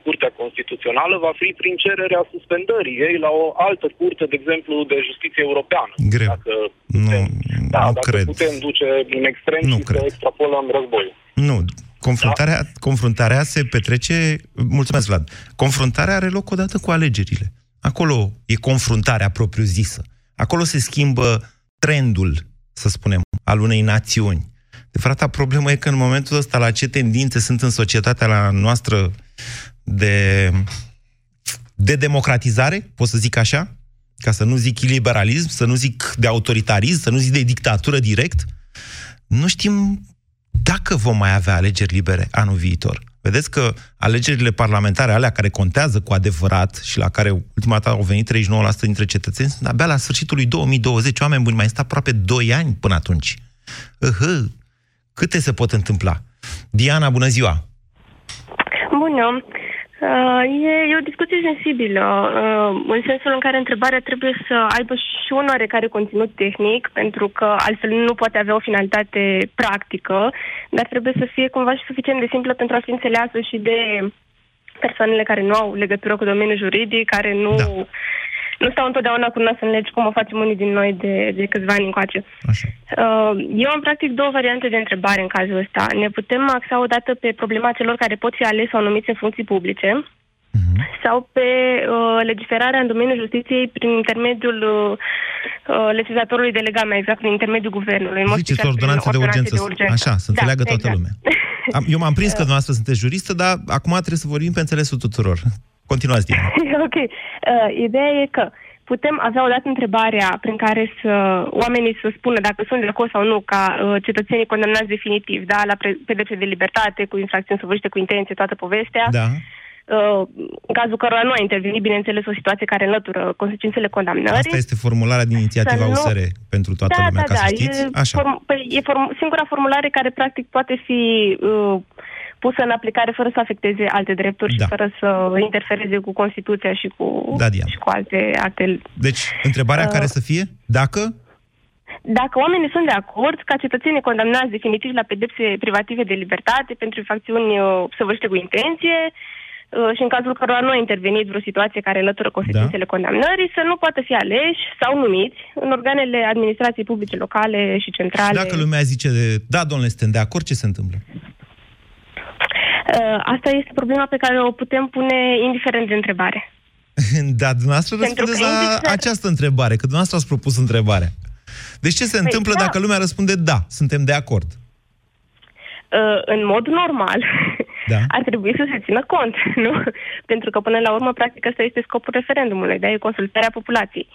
Curtea Constituțională va fi prin cererea suspendării ei la o altă curte, de exemplu, de justiție europeană. Greu. Dacă putem, nu, da, nu dacă cred. putem duce în extrem Nu și cred. să extrapolăm războiul. Nu, confruntarea, da? confruntarea se petrece... Mulțumesc, Vlad. Confruntarea are loc odată cu alegerile. Acolo e confruntarea propriu-zisă. Acolo se schimbă trendul, să spunem, al unei națiuni. De fapt, problema e că în momentul ăsta, la ce tendințe sunt în societatea la noastră de, de democratizare, pot să zic așa, ca să nu zic liberalism, să nu zic de autoritarism, să nu zic de dictatură direct, nu știm dacă vom mai avea alegeri libere anul viitor. Vedeți că alegerile parlamentare, alea care contează cu adevărat și la care ultima dată au venit 39% dintre cetățeni, sunt abia la sfârșitul lui 2020. Oameni buni, mai stă aproape 2 ani până atunci. Uh-huh. Câte se pot întâmpla? Diana, bună ziua! Bună! Uh, e, e o discuție sensibilă, uh, în sensul în care întrebarea trebuie să aibă și un oarecare conținut tehnic, pentru că altfel nu poate avea o finalitate practică, dar trebuie să fie cumva și suficient de simplă pentru a fi înțeleasă și de persoanele care nu au legătură cu domeniul juridic, care nu, da. Nu stau întotdeauna cu nas în legi, cum o facem unii din noi de, de câțiva ani încoace. Așa. Uh, eu am practic două variante de întrebare în cazul ăsta. Ne putem axa odată pe problema celor care pot fi aleși sau numiți în funcții publice uh-huh. sau pe uh, legiferarea în domeniul justiției prin intermediul uh, uh, legislatorului delegat, mai exact prin intermediul guvernului. în mod Ziceți special prin ordonanțe de urgență. de urgență. Așa, să înțeleagă da, toată exact. lumea. Am, eu m-am prins că dumneavoastră sunteți juristă, dar acum trebuie să vorbim pe înțelesul tuturor. Continuați, Diana. ok. Uh, ideea e că putem avea odată întrebarea prin care să oamenii să spună dacă sunt de acord sau nu ca uh, cetățenii condamnați definitiv, da, la pre- pedepse de libertate, cu infracțiuni săvârșite, cu intenție, toată povestea. Da. Uh, în cazul cărora nu a intervenit, bineînțeles, o situație care înlătură consecințele condamnării. Asta este formularea din inițiativa Să nu- USR pentru toată da, lumea, da, ca da. să știți. E, Așa. form, păi, e form, singura formulare care practic poate fi uh, pusă în aplicare fără să afecteze alte drepturi Da. și fără să interfereze cu Constituția și cu, Da, Diana. și cu alte acte. Deci, întrebarea Uh, care să fie? Dacă? Dacă oamenii sunt de acord ca cetățenii condamnați definitiv la pedepse privative de libertate pentru infracțiuni uh, săvârșite cu intenție uh, și în cazul cărora nu a intervenit vreo situație care înlătură consecințele Da. condamnării, să nu poată fi aleși sau numiți în organele administrației publice locale și centrale. Și dacă lumea zice, de, da, domnule, suntem de acord, ce se întâmplă? Uh, Asta este problema pe care o putem pune indiferent de întrebare. da, dumneavoastră Pentru răspundeți că la indiferent- această întrebare, că dumneavoastră ați propus întrebarea. Deci ce se Păi, întâmplă da. dacă lumea răspunde da, suntem de acord? Uh, În mod normal, Da. ar trebui să se țină cont, nu? Pentru că până la urmă, practic, ăsta este scopul referendumului, da? E consultarea populației.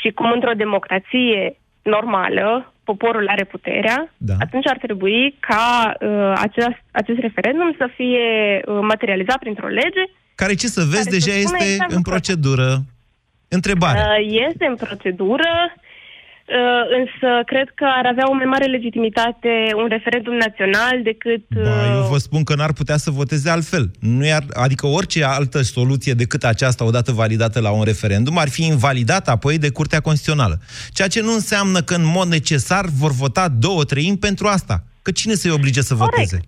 Și cum într-o democrație normală, poporul are puterea, Da. atunci ar trebui ca uh, acest, acest referendum să fie uh, materializat printr-o lege. Care ce să vezi, Care să deja spună este exact în lucrul ăsta. procedură. Întrebare. Uh, este în procedură, uh, însă cred că ar avea o mai mare legitimitate un referendum național decât... Ba, eu uh, vă spun că n-ar putea să voteze altfel. Nu iar, adică orice altă soluție decât aceasta, odată validată la un referendum, ar fi invalidată apoi de Curtea Constituțională. Ceea ce nu înseamnă că în mod necesar vor vota două treimi pentru asta. Că cine să-i oblige să voteze?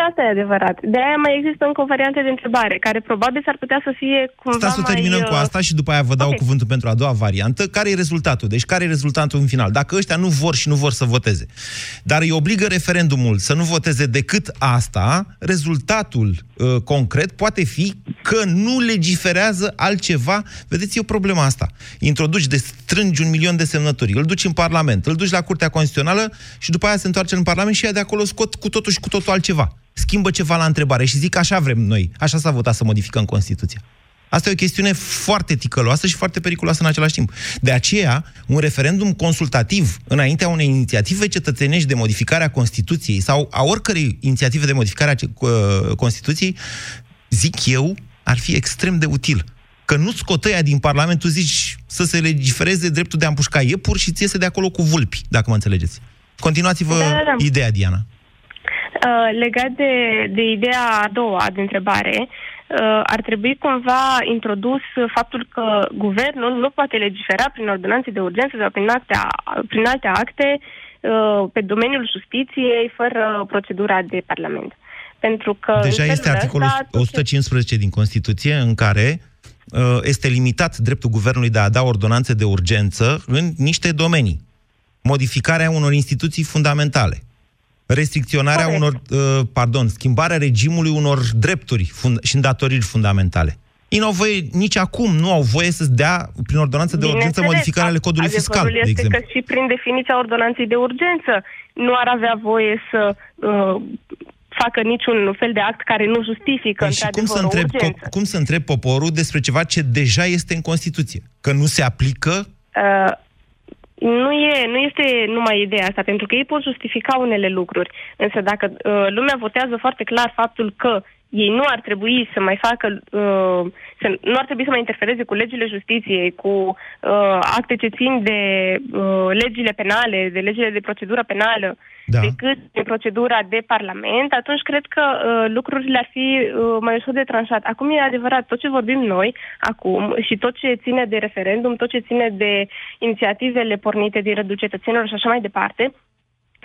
Și asta e adevărat. De aia mai există încă o variantă de întrebare, care probabil s-ar putea să fie cumva Stați să mai... terminăm cu uh, asta și după aia vă dau ok. cuvântul pentru a doua variantă. Care e rezultatul? Deci care e rezultatul în final? Dacă ăștia nu vor și nu vor să voteze, dar îi obligă referendumul să nu voteze decât asta, rezultatul uh, concret poate fi că nu legiferează altceva. Vedeți, e o problemă asta. Introduci de strângi un milion de semnături, îl duci în Parlament, îl duci la Curtea Constituțională și după aia se întoarce în Parlament și ea de acolo scot cu totul și cu totul altceva. Schimbă ceva la întrebare și zic așa vrem noi, așa s-a votat să modificăm Constituția. Asta e o chestiune foarte ticăloasă și foarte periculoasă în același timp. De aceea, un referendum consultativ înaintea unei inițiative cetățenești de modificare a Constituției sau a oricărei inițiative de modificare a ce- uh, Constituției, zic eu, ar fi extrem de util. Că nu scot ăia din Parlament, tu zici, să se legifereze dreptul de a împușca iepuri și ți iese de acolo cu vulpi, dacă mă înțelegeți. Continuați-vă Da, da, da. ideea, Diana. Uh, legat de, de ideea a doua de întrebare, uh, ar trebui cumva introdus faptul că guvernul nu poate legifera prin ordonanțe de urgență sau prin alte, prin alte acte uh, pe domeniul justiției fără procedura de parlament. Pentru că în Deja felul este articolul ăsta, 115 din Constituție în care uh, este limitat dreptul guvernului de a da ordonanțe de urgență în niște domenii. Modificarea unor instituții fundamentale. Restricționarea Corect. unor, uh, pardon, schimbarea regimului unor drepturi fund- și îndatoriri fundamentale. Ei nu au voie, nici acum nu au voie să dea, prin ordonanță de urgență, Bineînțeles, modificarea ale codului adevărul fiscal, de este exemplu. că și prin definiția ordonanței de urgență nu ar avea voie să uh, facă niciun fel de act care nu justifică Păi și cum într-adevăr să, o întreb, urgență. cum să întreb poporul despre ceva ce deja este în Constituție? Că nu se aplică Uh, nu, e, nu este numai ideea asta, pentru că ei pot justifica unele lucruri. Însă dacă uh, lumea votează foarte clar faptul că ei nu ar trebui să mai facă, uh, să, nu ar trebui să mai interfereze cu legile justiției, cu uh, acte ce țin de uh, legile penale, de legile de procedură penală, da. decât de procedura de parlament, atunci cred că uh, lucrurile ar fi uh, mai ușor de tranșat. Acum e adevărat, tot ce vorbim noi acum și tot ce ține de referendum, tot ce ține de inițiativele pornite din rândul cetățenilor și așa mai departe,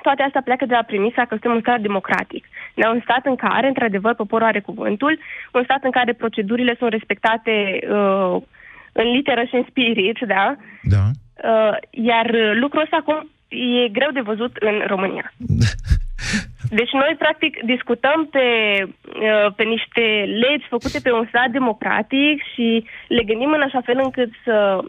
toate astea pleacă de la premisa că suntem un stat democratic. De un stat în care, într-adevăr, poporul are cuvântul, un stat în care procedurile sunt respectate uh, în literă și în spirit, da? Da. Uh, iar lucrul ăsta acum e greu de văzut în România. Deci noi, practic, discutăm pe, uh, pe niște legi făcute pe un stat democratic și le gândim în așa fel încât să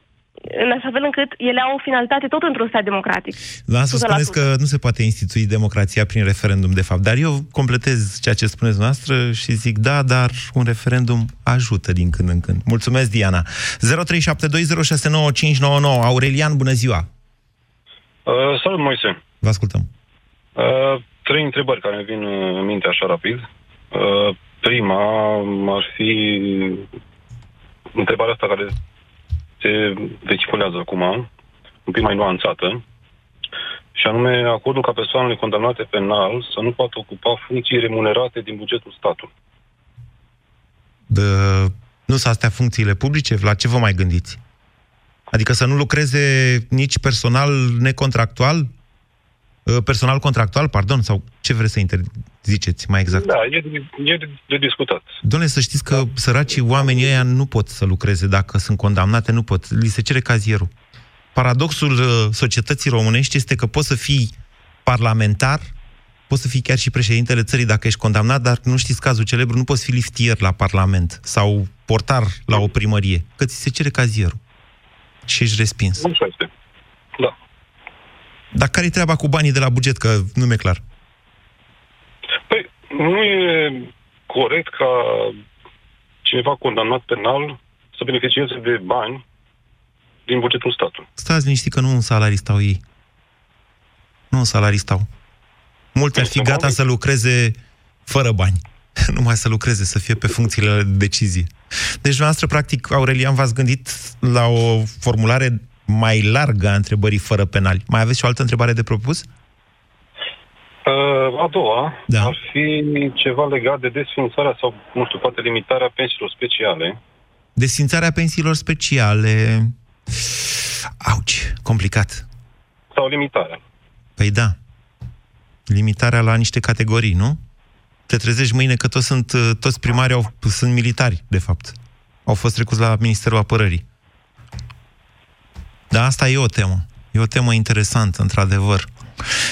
în așa fel încât ele au o finalitate tot într-un stat democratic. Da, să 100%. spuneți că nu se poate institui democrația prin referendum, de fapt. Dar eu completez ceea ce spuneți noastră și zic da, dar un referendum ajută din când în când. Mulțumesc, Diana. 0372069599. Aurelian, bună ziua! Uh, salut, Moise. Vă ascultăm. Uh, trei întrebări care îmi vin în minte așa rapid. Uh, prima ar fi întrebarea asta care se vehiculează acum, un pic mai nuanțată, și anume acordul ca persoanele condamnate penal să nu poată ocupa funcții remunerate din bugetul statului. De, nu sunt astea funcțiile publice? La ce vă mai gândiți? Adică să nu lucreze nici personal necontractual? Uh, Personal contractual, pardon, sau ce vreți să interziceți mai exact? Da, e de, e de, de discutat. Doamne, să știți că săracii oamenii ăia nu pot să lucreze dacă sunt condamnate, nu pot. Li se cere cazierul. Paradoxul uh, societății românești este că poți să fii parlamentar, poți să fii chiar și președintele țării dacă ești condamnat, dar nu știți cazul celebru, nu poți fi liftier la parlament sau portar la o primărie, că ți se cere cazierul. Și ești respins. Așa este. Da. Dar care-i treaba cu banii de la buget, că nu mi-e clar? Păi, nu e corect ca cineva condamnat penal să beneficieze de bani din bugetul statului. Stați liniștit că nu în salarii stau ei. Nu în salarii stau. Mulți ar fi gata să lucreze fără bani. Numai să lucreze, să fie pe funcțiile de decizie. Deci, noastră, practic, Aurelian, v-ați gândit la o formulare mai largă a întrebării fără penali. Mai aveți și o altă întrebare de propus? Uh, a doua da. ar fi ceva legat de desfințarea sau, nu știu, poate limitarea pensiilor speciale. Desfințarea pensiilor speciale. Auci, complicat. Sau limitarea. Păi da. Limitarea la niște categorii, nu? Te trezești mâine că toți, sunt, toți primarii au, sunt militari, de fapt. Au fost trecuți la Ministerul Apărării. Dar asta e o temă. E o temă interesantă, într-adevăr.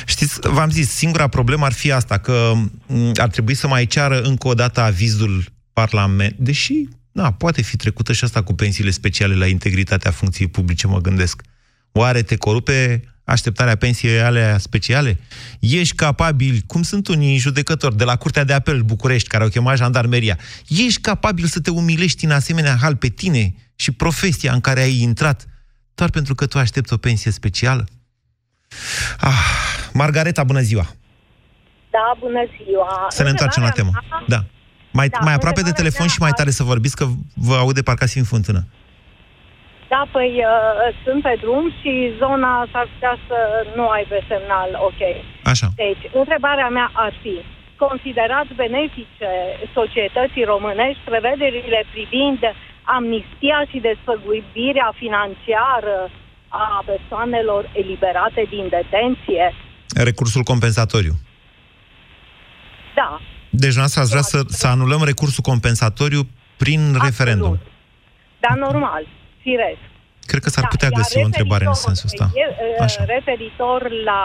Știți, v-am zis, singura problemă ar fi asta, că m, ar trebui să mai ceară încă o dată avizul Parlament, deși, da, poate fi trecută și asta cu pensiile speciale la integritatea funcției publice, mă gândesc. Oare te corupe așteptarea pensiei alea speciale? Ești capabil, cum sunt unii judecători de la Curtea de Apel București, care au chemat jandarmeria, ești capabil să te umilești în asemenea hal pe tine și profesia în care ai intrat, doar pentru că tu aștepți o pensie specială? Ah, Margareta, bună ziua! Da, bună ziua. Să ne întoarcem la temă. Da. Mai, Da, mai aproape de întrebarea telefon mea și mai tare să vorbiți, că vă aude parcă ați fi în fântână. Da, păi uh, sunt pe drum și zona s-ar putea să nu aibă semnal ok. Așa. Deci, întrebarea mea ar fi, considerați benefice societății românești prevederile privind amnistia și desfăguibirea financiară a persoanelor eliberate din detenție? Recursul compensatoriu. Da. Deci noastră ați vrea să, să anulăm recursul compensatoriu prin Absolut. referendum. Da, normal, firesc. Cred că s-ar Da, putea iar găsi o întrebare în referitor- sensul ăsta. e, uh, Așa. Referitor la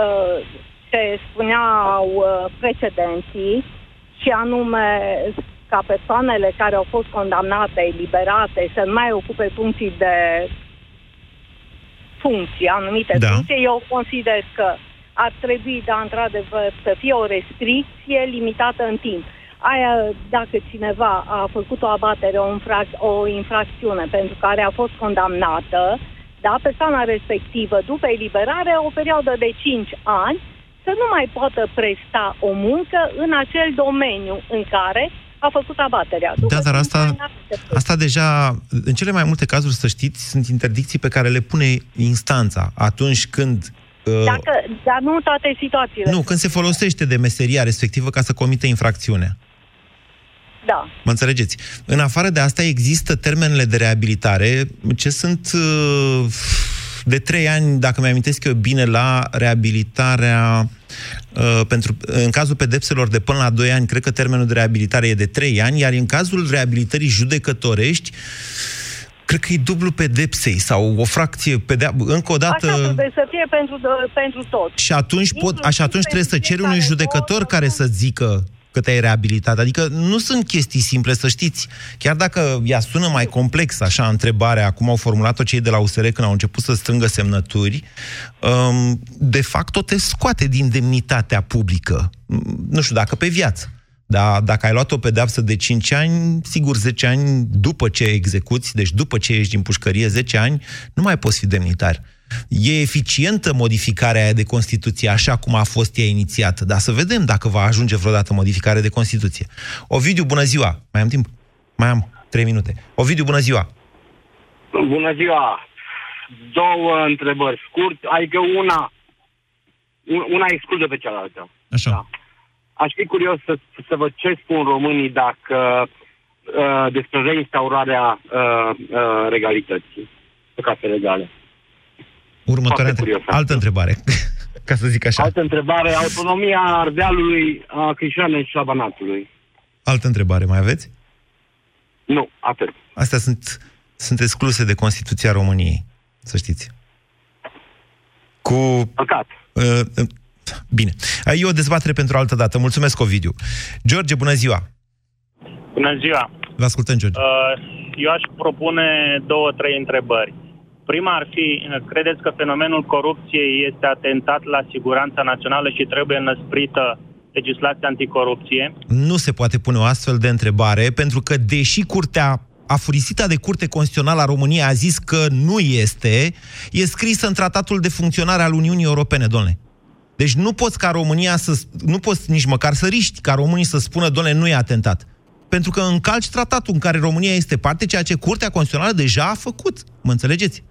uh, ce spuneau uh, precedenții, și anume ca persoanele care au fost condamnate, eliberate, să nu mai ocupe funcții de funcții, anumite Da. funcții, eu consider că ar trebui, da, într-adevăr, să fie o restricție limitată în timp. Aia, dacă cineva a făcut o abatere, o, infrac- o infracțiune pentru care a fost condamnată, da, persoana respectivă, după eliberare, o perioadă de 5 ani, să nu mai poată presta o muncă în acel domeniu în care a făcut abaterea. După Da, dar cinci asta, ani n-ar putea să- asta deja, în cele mai multe cazuri, să știți, sunt interdicții pe care le pune instanța atunci când... uh, Dacă, dar nu în toate situațiile. Nu, când se folosește de meseria respectivă ca să comite infracțiunea. Da. Mă înțelegeți? În afară de asta există termenele de reabilitare ce sunt uh, de trei ani, dacă mi-amintesc eu bine, la reabilitarea uh, pentru, în cazul pedepselor de până la 2 ani, cred că termenul de reabilitare e de 3 ani, iar în cazul reabilitării judecătorești, cred că e dublu pedepsei sau o fracție, pedea, încă o dată... Așa trebuie să fie pentru, pentru toți. Și atunci, pot, și atunci trebuie să ceri unui judecător care să zică că te-ai reabilitat. Adică nu sunt chestii simple, să știți. Chiar dacă ea sună mai complex, așa, întrebarea, cum au formulat-o cei de la USR când au început să strângă semnături, um, de fapt tot te scoate din demnitatea publică. Mm, Nu știu, dacă pe viață. Dar dacă ai luat o pedeapsă de 5 ani, sigur 10 ani după ce execuți, deci după ce ești din pușcărie 10 ani, nu mai poți fi demnitar. E eficientă modificarea aia de Constituție, așa cum a fost ea inițiată, dar să vedem dacă va ajunge vreodată modificare de Constituție. Ovidiu, bună ziua! Mai am timp? Mai am 3 minute. Ovidiu, bună ziua! Bună ziua! Două întrebări scurt, adică una, un- una exclude pe cealaltă. Așa. Da. Aș fi curios să, să văd ce spun românii dacă uh, despre reinstaurarea uh, uh, regalității, păcate legale. Următoarea Foarte între... curios. Altă întrebare, ca să zic așa. Altă întrebare, autonomia Ardealului, a Crișoanei și a Banatului. Altă întrebare, mai aveți? Nu, atât. Astea sunt, sunt excluse de Constituția României, să știți. Cu... Păcat. Uh, uh, bine. E o dezbatere pentru altă dată. Mulțumesc, Ovidiu. George, bună ziua! Bună ziua! Vă ascultăm, George. Uh, Eu aș propune două, trei întrebări. Prima ar fi, credeți că fenomenul corupției este atentat la siguranța națională și trebuie înăsprită legislația anticorupție? Nu se poate pune o astfel de întrebare, pentru că, deși Curtea afurisita de Curte Constituțională a României a zis că nu este, e scrisă în Tratatul de Funcționare al Uniunii Europene, domnule. Deci nu poți ca România să... Nu poți nici măcar să riști ca românii să spună, domnule, nu e atentat. Pentru că încalci tratatul în care România este parte, ceea ce Curtea Constituțională deja a făcut. Mă înțelegeți?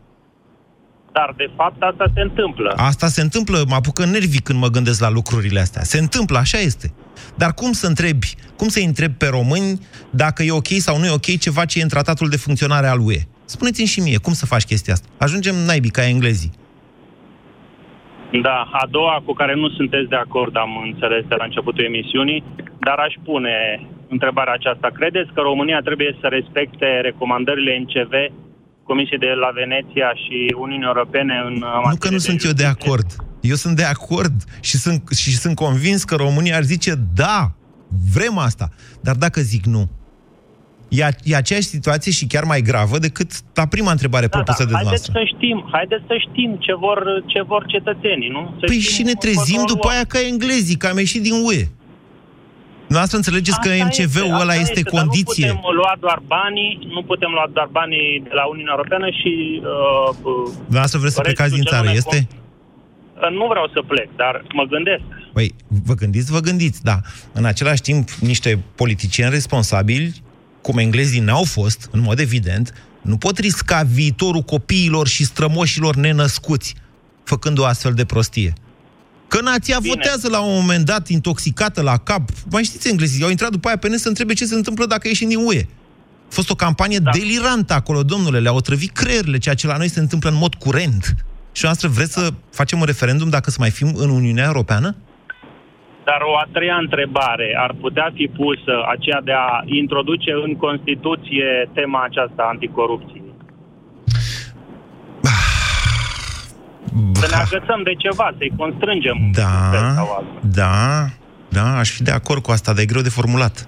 Dar, de fapt, asta se întâmplă. Asta se întâmplă, mă apucă nervii când mă gândesc la lucrurile astea. Se întâmplă, așa este. Dar cum să întrebi, cum să întrebi pe români dacă e ok sau nu e ok ceva ce e în tratatul de funcționare al UE? Spuneți-mi și mie, cum să faci chestia asta? Ajungem naibii ca englezii. Da, a doua cu care nu sunteți de acord, am înțeles de la începutul emisiunii, dar aș pune întrebarea aceasta. Credeți că România trebuie să respecte recomandările NCV, Comisiei de la Veneția și Uniunii Europene în Nu că nu sunt eu de acord. Eu sunt de acord și sunt, și sunt convins că România ar zice da, vrem asta. Dar dacă zic nu, e, a- e aceeași situație și chiar mai gravă decât la prima întrebare Da, propusă de da, haideți dumneavoastră. să știm, haideți să știm ce vor, ce vor cetățenii, nu? Să Păi știm și ne cum trezim vor după lua. aia ca englezii, că am ieșit din UE. Dumneavoastră înțelegeți că Asta MCV-ul asta ăla este dar condiție. Nu putem lua doar banii, nu putem lua doar banii de la Uniunea Europeană și... Uh, uh, Dumneavoastră vreți să restul plecați din ce țară, nu ne este? Uh, Nu vreau să plec, dar mă gândesc. Păi, vă gândiți, vă gândiți, da. În același timp, niște politicieni responsabili cum englezii n-au fost, în mod evident, nu pot risca viitorul copiilor și strămoșilor nenăscuți făcând o astfel de prostie. Că nația Bine. votează la un moment dat intoxicată la cap. Mai știți englezii, au intrat după aia pe net să întrebe ce se întâmplă dacă ieși din UE. A fost o campanie da. delirantă acolo, domnule, le-au otrăvit creierile, ceea ce la noi se întâmplă în mod curent. Și noastră vreți să facem un referendum dacă să mai fim în Uniunea Europeană? Dar o a treia întrebare ar putea fi pusă, aceea de a introduce în Constituție tema aceasta anticorupție. Să ne agățăm de ceva, să-i constrângem. Da, da, da, aș fi de acord cu asta, dar e greu de formulat.